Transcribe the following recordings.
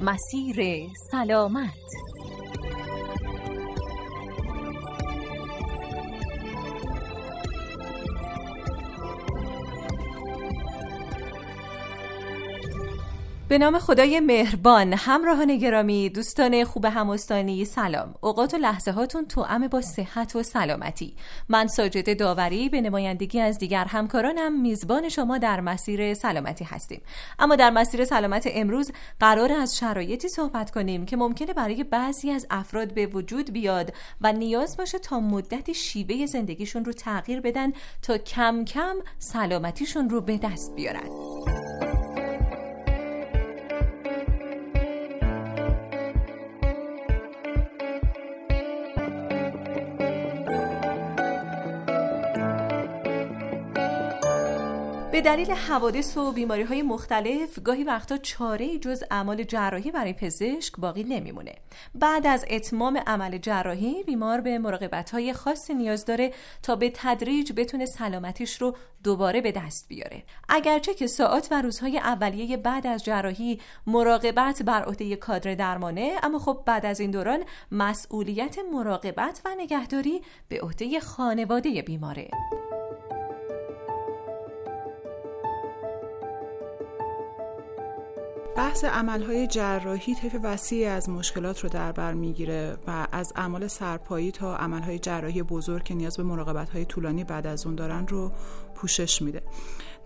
مسیر سلامت. به نام خدای مهربان همراهان گرامی دوستان خوب هموستانی سلام. اوقات و لحظه هاتون توأم با صحت و سلامتی. من ساجد داوری به نمایندگی از دیگر همکارانم. میزبان شما در مسیر سلامتی هستیم. اما در مسیر سلامت امروز قرار از شرایطی صحبت کنیم که ممکنه برای بعضی از افراد به وجود بیاد و نیاز باشه تا مدتی شیوه زندگیشون رو تغییر بدن تا کم کم سلامتیشون رو به دست بیارن. به دلیل حوادث و بیماری های مختلف گاهی وقتا چاره جز اعمال جراحی برای پزشک باقی نمیمونه. بعد از اتمام عمل جراحی بیمار به مراقبت های خاصی نیاز داره تا به تدریج بتونه سلامتیش رو دوباره به دست بیاره. اگرچه که ساعات و روزهای اولیه بعد از جراحی مراقبت بر عهده کادر درمانه اما خب بعد از این دوران مسئولیت مراقبت و نگهداری به عهده خانواده بیماره. بحث عملهای جراحی طیف وسیعی از مشکلات رو در بر می‌گیره و از اعمال سرپایی تا عملهای جراحی بزرگ که نیاز به مراقبت طولانی بعد از اون دارن رو پوشش میده.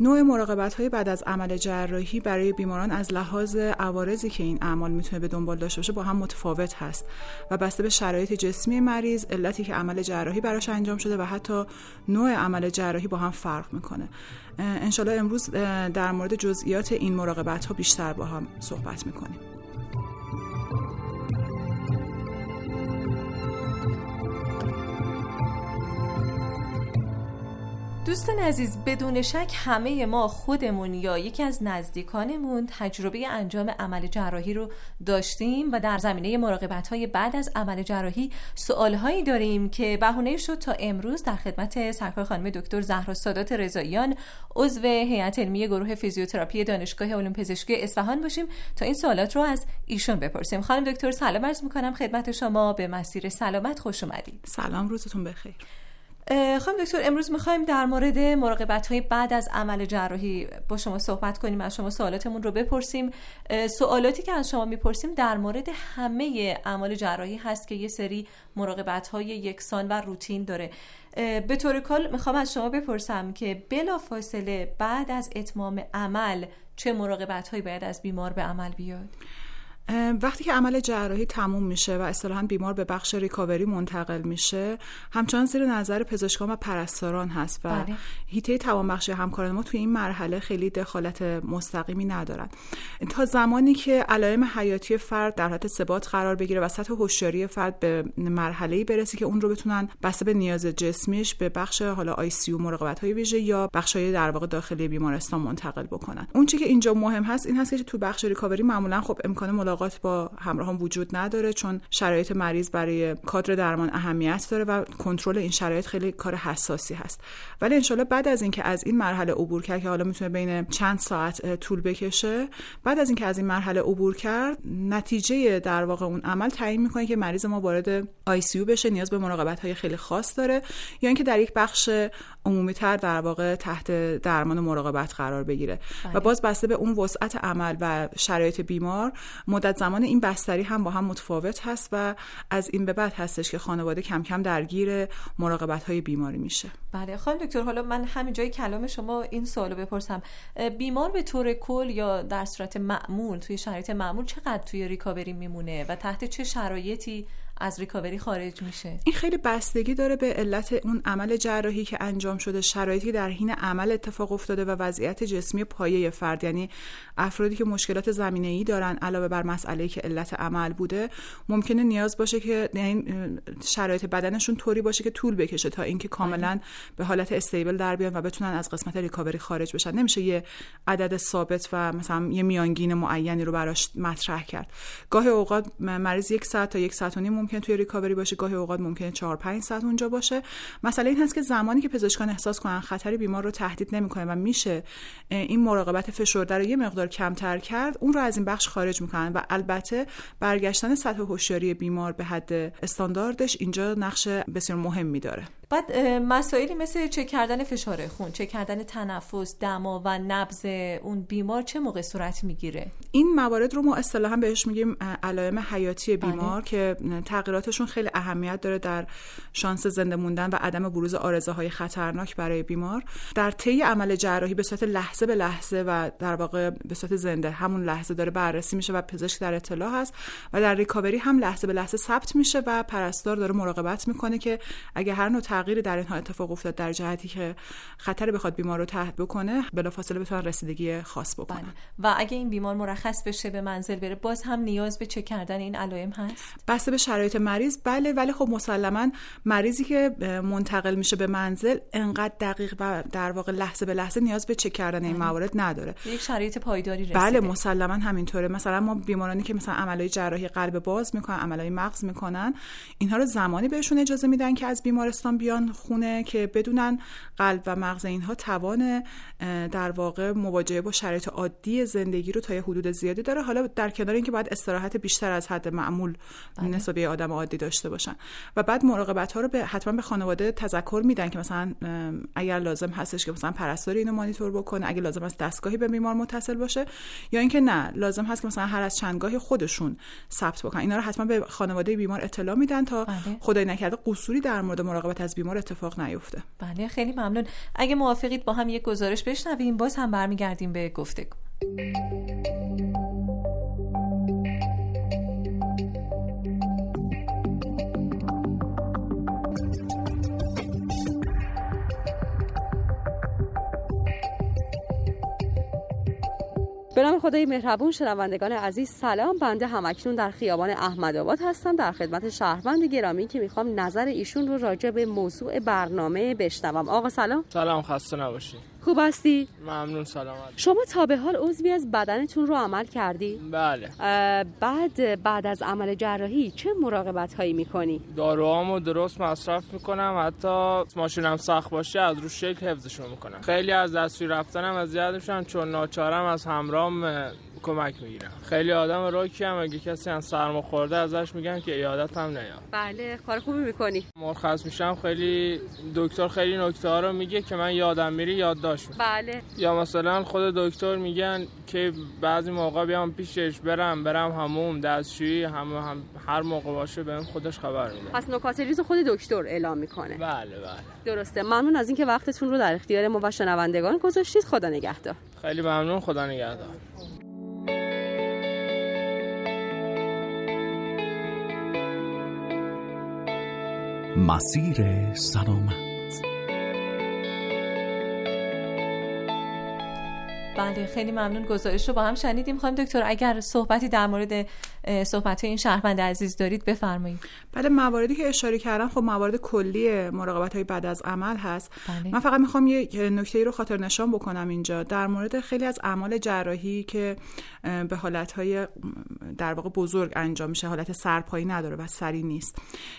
نوع مراقبت های بعد از عمل جراحی برای بیماران از لحاظ عوارضی که این اعمال می‌تونه به دنبال داشته باشه با هم متفاوت هست و بسته به شرایط جسمی مریض علتی که عمل جراحی براش انجام شده و حتی نوع عمل جراحی با هم فرق می‌کنه. انشالله امروز در مورد جزئیات این مراقبت ها بیشتر با هم صحبت می‌کنیم. دوستان عزیز بدون شک همه ما خودمون یا یکی از نزدیکانمون تجربه انجام عمل جراحی رو داشتیم و در زمینه مراقبت های بعد از عمل جراحی سوال هایی داریم که بهونه شد تا امروز در خدمت سرکار خانم دکتر زهرا سادات رضاییان عضو هیئت علمی گروه فیزیوتراپی دانشگاه علوم پزشکی اصفهان باشیم تا این سوالات رو از ایشون بپرسیم. خانم دکتر سلام عرض می‌کنم خدمت شما. به مسیر سلامت خوش اومدید. سلام روزتون بخیر. خانم دکتر امروز می‌خوایم در مورد مراقبت های بعد از عمل جراحی با شما صحبت کنیم از شما سوالاتمون رو بپرسیم. سوالاتی که از شما می‌پرسیم در مورد همه اعمال جراحی هست که یه سری مراقبت های یکسان و روتین داره. به طور کل می‌خوام از شما بپرسم که بلا فاصله بعد از اتمام عمل چه مراقبت هایی باید از بیمار به عمل بیاد؟ وقتی که عمل جراحی تموم میشه و اصطلاحا بیمار به بخش ریکاوری منتقل میشه همچنان زیر نظر پزشکان و پرستاران هست و بله. هیته توانبخشی همکاران ما توی این مرحله خیلی دخالت مستقیمی ندارن تا زمانی که علائم حیاتی فرد در حالت ثبات قرار بگیره و سطح هوشیاری فرد به مرحله برسه که اون رو بتونن بسته به نیاز جسمیش به بخش حالا آی سی مراقبت های ویژه یا بخش های در واقع داخلی بیمارستان منتقل بکنن اون چی که اینجا مهم هست این هست که تو بخش ریکاوری معمولا خب امکان ملاقات با همراهان وجود نداره چون شرایط مریض برای کادر درمان اهمیت داره و کنترل این شرایط خیلی کار حساسی هست. ولی انشالله بعد از اینکه از این مرحله عبور کرد که حالا می‌تونه بین چند ساعت طول بکشه بعد از اینکه از این مرحله عبور کرد نتیجه در واقع اون عمل تعیین می‌کنه که مریض ما وارد آی بشه نیاز به مراقبت های خیلی خاص داره. یا اینکه در یک بخش عمومی تر در واقع تحت درمان مراقبت قرار بگیره. و بله. باز بسته به اون وسعت عمل و شرایط بیمار مدت زمان این بستری هم با هم متفاوت هست و از این به بعد هستش که خانواده کم کم درگیر مراقبت های بیماری میشه. بله خانم دکتر حالا من همین جای کلام شما این سوالو بپرسم. بیمار به طور کل یا در صورت معمول توی شرایط معمول چقدر توی ریکاوری میمونه و تحت چه شرایطی از ریکاوری خارج میشه. این خیلی بستگی داره به علت اون عمل جراحی که انجام شده شرایطی در حین عمل اتفاق افتاده و وضعیت جسمی پایه فرد. یعنی افرادی که مشکلات زمینه ای دارن علاوه بر مسئله که علت عمل بوده ممکنه نیاز باشه که یعنی شرایط بدنشون طوری باشه که طول بکشه تا اینکه کاملا بله. به حالت استیبل در بیان و بتونن از قسمت ریکاوری خارج بشن. نمیشه یه عدد ثابت و مثلا یه میانگین معینی رو براش مطرح کرد. گاهی اوقات مریض یک ساعت تا یک ساعت و نیم ممکن توی ریکاوری باشه گاهی اوقات ممکنه 4 5 ساعت اونجا باشه. مسئله این هست که زمانی که پزشکان احساس کنن خطری بیمار رو تهدید نمی‌کنه و میشه این مراقبت فشرده رو یه مقدار کمتر کرد اون رو از این بخش خارج می‌کنن و البته برگشتن سطح هوشیاری بیمار به حد استانداردش اینجا نقش بسیار مهمی داره. بعد مسائلی مثل چک کردن فشار خون چک کردن تنفس دما و نبض اون بیمار چه موقع صورت می‌گیره این موارد رو ما اصطلاحا بهش میگیم علائم حیاتی بله. بیمار که تغییراتشون خیلی اهمیت داره در شانس زنده موندن و عدم بروز آرزه های خطرناک برای بیمار در طی عمل جراحی به صورت لحظه به لحظه و در واقع به صورت زنده همون لحظه داره بررسی میشه و پزشک در اطلاع هست و در ریکاوری هم لحظه به لحظه ثبت میشه و پرستار داره مراقبت می‌کنه که اگه هر نوع تغییری در اینها اتفاق افتاد در جهتی که خطر بخواد بیمار رو تحت بکنه بلافاصله بتونن رسیدگی خاص بکنن. بله. و اگه این بیمار مرخص بشه به منزل بره باز هم نیاز به چک کردن این علائم هست؟ بسته به شرایط مریض بله ولی خب مسلما مریضی که منتقل میشه به منزل انقدر دقیق و در واقع لحظه به لحظه نیاز به چک کردن این بله. موارد نداره. یک شرایط پایداری رسیده. بله مسلما همینطوره. مثلا ما بیمارانی که مثلا عملهای جراحی قلب باز می‌کنن عملهای مغز می‌کنن اینها رو زمانی بهشون اجازه میدن که از بیمارستان بیان؟ خونه که بدونن قلب و مغز اینها توان در واقع مواجهه با شرایط عادی زندگی رو تا یه حدود زیادی داره حالا در کنار اینکه باید استراحت بیشتر از حد معمول بله. نسبت آدم عادی داشته باشن و بعد مراقبت ها رو به حتما به خانواده تذکر میدن که مثلا اگر لازم هستش که مثلا پرستاری اینو مانیتور بکنه اگه لازم است دستگاهی به بیمار متصل باشه یا اینکه نه لازم هست که مثلا هر از چند گاهی خودشون ثبت بکنن اینا رو حتما به خانواده بیمار اطلاع میدن تا بله. خدای نکرده قصوری در مورد مراقبت از بیمار اتفاق نیفته. بله خیلی ممنون. اگه موافقید با هم یک گزارش بشنویم باز هم برمیگردیم به گفتگو به نام خدای مهربون شنوندگان عزیز سلام. بنده همکنون در خیابان احمدآباد هستم. در خدمت شهروند گرامی که می‌خوام نظر ایشون رو راجع به موضوع برنامه بشنوم. آقا سلام. سلام خسته نباشید. خوب هستی؟ ممنون سلامت شما تا به حال عضوی از بدنتون رو عمل کردی؟ بله بعد بعد از عمل جراحی چه مراقبت هایی می‌کنی؟ داروهامو درست مصرف می‌کنم حتی ماشینم سخت باشه از رو شکل حفظشون می‌کنم خیلی از دستوی رفتنم از میشن چون ناچارم از همرام کمک می‌گیرم خیلی آدم راکی هم اگه کسی از سرما خورده ازش میگن که ایادت هم نیا. بله کار خوبی می‌کنی. مرخص میشم خیلی دکتر خیلی نکته ها رو میگه که من یادم میری یادداشت بله. یا مثلا خود دکتر میگن که بعضی موقع بیام پیشش برم برم هموم دستشویی هم, هم هر موقع باشه بهم خودش خبر میده. پس نکات ریز خود دکتر اعلام می‌کنه. بله بله. درسته. ممنون از اینکه وقتتون رو در اختیار ما و شنوندگان گذاشتید. خدا نگهدار. خیلی ممنون. خدا نگهدار. مسیر سلامت. بله خیلی ممنون. گزارش رو با هم شنیدیم. خانم دکتر اگر صحبتی در مورد صحبت این شهروند عزیز دارید بفرمایید بله مواردی که اشاره کردم خب موارد کلی مراقبت های بعد از عمل هست بله. من فقط می‌خوام یه نکته ای رو خاطر نشان بکنم اینجا در مورد خیلی از اعمال جراحی که به حالت های در واقع بزرگ انجام میشه حالت سرپایی نداره و سری نیست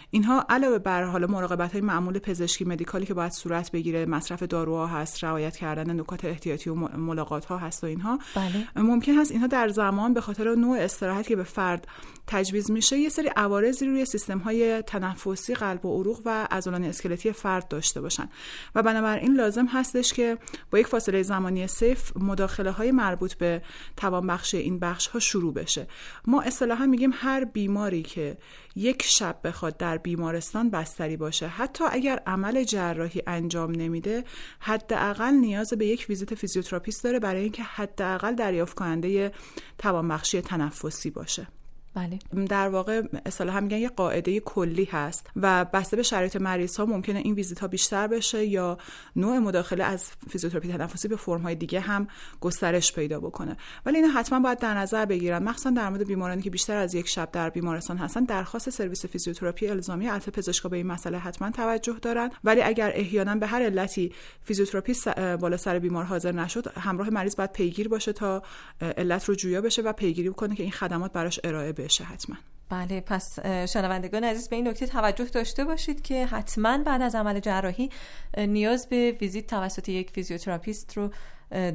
اینها علاوه بر حالا مراقبت های معمول پزشکی مدیکالی که باید صورت بگیره مصرف داروها هست رعایت کردن نکات احتیاطی و ملاقات ها هست و اینها بله. ممکن هست اینها در زمان به خاطر نوع استراحت که به فرد تجویز میشه یه سری عوارضی روی سیستم های تنفسی قلب و عروق و عضلان اسکلتی فرد داشته باشن. و بنابراین لازم هستش که با یک فاصله زمانی safe مداخله های مربوط به توانبخشی این بخش ها شروع بشه. ما اصطلاحا میگیم هر بیماری که یک شب بخواد در بیمارستان بستری باشه حتی اگر عمل جراحی انجام نمیده حداقل نیاز به یک ویزیت فیزیوتراپیست داره برای اینکه حداقل دریافت کننده توانبخشی تنفسی باشه. بله. در واقع اصطلاحا میگن یه قاعده کلی هست و بسته به شرایط مریض ها ممکنه این ویزیت ها بیشتر بشه یا نوع مداخله از فیزیوتراپی تنفسی به فرم های دیگه هم گسترش پیدا بکنه. ولی اینا حتما باید در نظر بگیرن. مخصوصا در مورد بیمارانی که بیشتر از یک شب در بیمارستان هستن درخواست سرویس فیزیوتراپی الزامی البته پزشکا به این مسئله حتما توجه دارن. ولی اگر احیانا به هر علتی فیزیوتراپی بالا سر بیمار حاضر نشد همراه مریض باید پیگیر باشه تا علت رو جویا بشه و پیگیری کنه که این خدمات براش ارائه بشه حتما. بله پس شنوندگان عزیز به این نکته توجه داشته باشید که حتما بعد از عمل جراحی نیاز به ویزیت توسط یک فیزیوتراپیست رو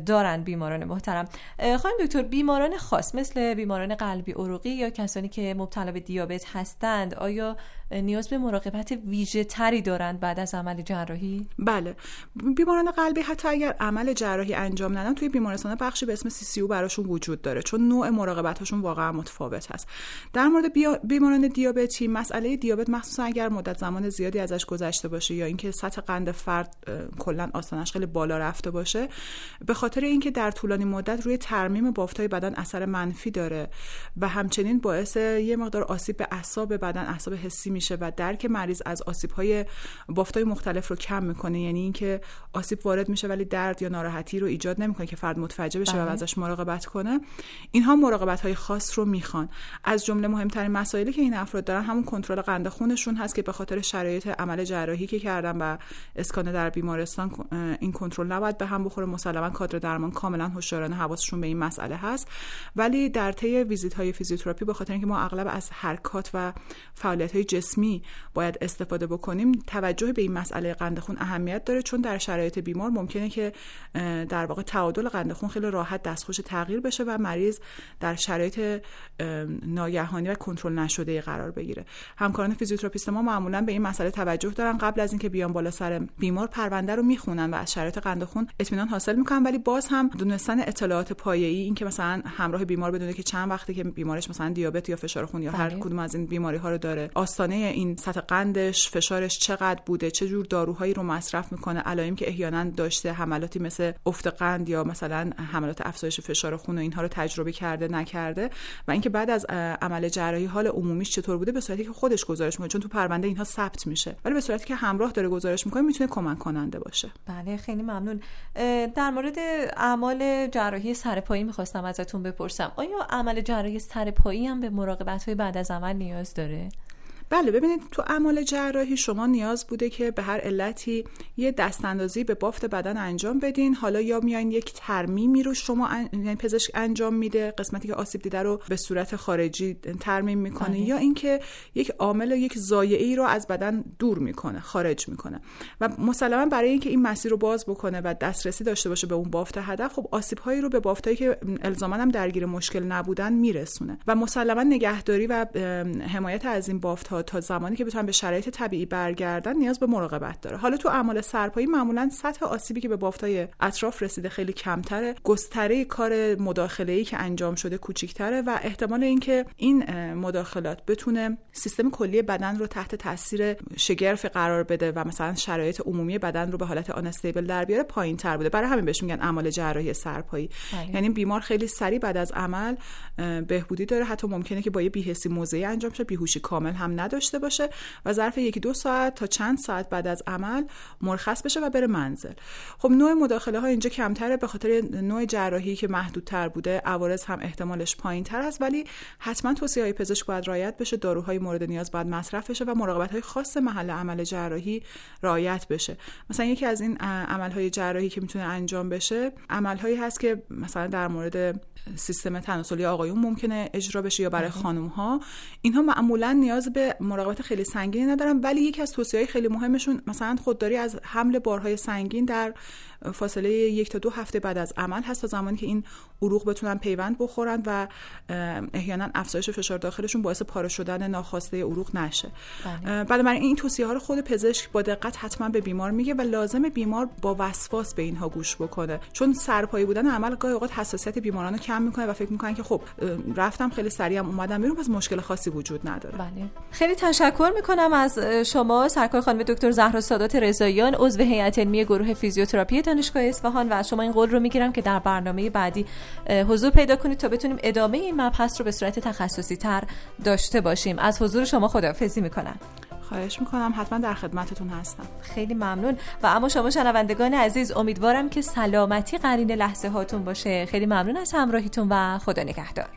دارن بیماران محترم. خانم دکتر بیماران خاص مثل بیماران قلبی عروقی یا کسانی که مبتلا به دیابت هستند آیا نیاز به مراقبت ویژه تری دارند بعد از عمل جراحی؟ بله. بیماران قلبی حتی اگر عمل جراحی انجام ندن توی بیمارستان بخشی به اسم CCU براشون وجود داره چون نوع مراقبت هاشون واقعا متفاوت هست. در مورد بیماران دیابتی مسئله دیابت مخصوصا اگر مدت زمان زیادی ازش گذشته باشه یا اینکه سطح قند فرد کلا آستانش خیلی بالا رفته باشه به خاطر اینکه در طولانی مدت روی ترمیم بافتای بدن اثر منفی داره و همچنین باعث یه مقدار آسیب به اعصاب بدن اعصاب حسی میشه و درک مریض از آسیب های بافتای مختلف رو کم می‌کنه. یعنی اینکه آسیب وارد میشه ولی درد یا ناراحتی رو ایجاد نمی‌کنه که فرد متوجه بشه و بله. ازش مراقبت کنه. اینها مراقبت های خاص رو می‌خوان. از جمله مهمترین مسائلی که این افراد دارن همون کنترل قند خونشون هست که به خاطر شرایط عمل جراحی که کردن و اسکان در بیمارستان این کنترل نباید به هم بخوره. مسلما کادر درمان کاملا هوشیارانه حواسشون به این مسئله هست. ولی در طی ویزیت های فیزیوتراپی به خاطر اینکه ما اغلب از حرکات و فعالیت های جسمی باید استفاده بکنیم توجه به این مسئله قند خون اهمیت داره. چون در شرایط بیمار ممکنه که در واقع تعادل قند خون خیلی راحت دستخوش تغییر بشه و مریض در شرایط ناگهانی و کنترل نشده قرار بگیره. همکاران فیزیوتراپیست ما معمولا به این مسئله توجه دارن. قبل از اینکه بیان بالا سر بیمار پرونده رو می‌خونن و از شرایط قند خون اطمینان حاصل می‌کنن ولی باز هم دونستن اطلاعات پایه‌ای اینکه مثلا همراه بیمار بدونه که چند وقتی که بیمارش مثلا دیابت یا فشار خون یا هر بله. کدوم از این بیماری ها رو داره. آستانه این سطح قندش فشارش چقدر بوده چه جور داروهایی رو مصرف می‌کنه علائم که احیانا داشته حملاتی مثل افت قند یا مثلا حملات افزایش فشار خون و اینها رو تجربه کرده نکرده و اینکه بعد از عمل جراحی حال عمومیش چطور بوده به صورتی که خودش گزارش می‌کنه چون تو پرونده اینها ثبت میشه. ولی به صورتی که همراه داره گزارش می‌کنه می‌تونه کمک کننده باشه. بله خیلی ممنون. در مورد اعمال جراحی سرپایی می‌خواستم ازتون بپرسم. آیا عمل جراحی سرپایی هم به مراقبت های بعد از عمل نیاز داره؟ بله ببینید تو اعمال جراحی شما نیاز بوده که به هر علتی یه دستاندازی به بافت بدن انجام بدین. حالا یا میاین یک ترمیمی رو شما یعنی پزشک انجام میده قسمتی که آسیب دیده رو به صورت خارجی ترمیم می‌کنه بله. یا اینکه یک عامل یک زایعه ای رو از بدن دور می‌کنه خارج می‌کنه. و مسلما برای اینکه این مسیر رو باز بکنه و دسترسی داشته باشه به اون بافت هدف خب آسیب هایی رو به بافتایی که الزاما هم درگیر مشکل نبودن میرسونه. و مسلما نگهداری و حمایت از این بافت تا زمانی که بتونن به شرایط طبیعی برگردن نیاز به مراقبت داره. حالا تو اعمال سرپایی معمولا سطح آسیبی که به بافتای اطراف رسیده خیلی کمتره. گستره کار مداخله ای که انجام شده کوچیکتره و احتمال اینکه این مداخلات بتونه سیستم کلی بدن رو تحت تاثیر شگرف قرار بده و مثلا شرایط عمومی بدن رو به حالت آنستیبل در بیاره پایین تر بوده. برای همین بهش میگن اعمال جراحی سرپایی. بله. یعنی بیمار خیلی سریع بعد از عمل بهبودی داره. حتی ممکنه که با یه بیهسی موضعی انجام شه. بیهوشی کامل هم نداشته باشه و ظرف یکی دو ساعت تا چند ساعت بعد از عمل مرخص بشه و بره منزل. خب نوع مداخله ها اینجا کمتره به خاطر نوع جراحی که محدودتر بوده. عوارض هم احتمالش پایین تر است ولی حتما توصیه های پزشک باید رعایت بشه داروهای مورد نیاز باید مصرف بشه و مراقبت های خاص محل عمل جراحی رعایت بشه. مثلا یکی از این عمل های جراحی که می‌تونه انجام بشه عمل هایی هست که مثلا در مورد سیستم تناسلی آقایون ممکنه اجرا بشه یا برای خانم ها اینها معمولا نیاز به مراقبت خیلی سنگینی ندارن ولی یکی از توصیه‌های خیلی مهمشون مثلا خودداری از حمل بارهای سنگین در فاصله یک تا دو هفته بعد از عمل هست تا زمانی که این عروق بتونن پیوند بخورن و احیانا افزایش فشار داخلشون باعث پاره شدن ناخواسته عروق نشه. بله. بنابراین این توصیه ها رو خود پزشک با دقت حتما به بیمار میگه و لازم بیمار با وسواس به اینها گوش بکنه. چون سرپایی بودن عمل گاهی اوقات حساسیت بیماران رو کم می‌کنه و فکر می‌کنن که خب رفتم خیلی سریع اومدم بیرون پس مشکل خاصی وجود نداره. بله. خیلی تشکر می‌کنم از شما سرکار خانم دکتر زهرا سادات رضاییان عضو هیئت علمی گروه فیزیوتراپی دانشگاه اصفهان و از شما این قول رو می‌گیرم که در برنامه بعدی حضور پیدا کنید تا بتونیم ادامه این مبحث رو به صورت تخصصی تر داشته باشیم. از حضور شما خداحافظی می‌کنم. خواهش می‌کنم. حتما در خدمتتون هستم. خیلی ممنون. و اما شما شنوندگان عزیز امیدوارم که سلامتی قرین لحظه هاتون باشه. خیلی ممنون از همراهیتون و خدا نگهدار.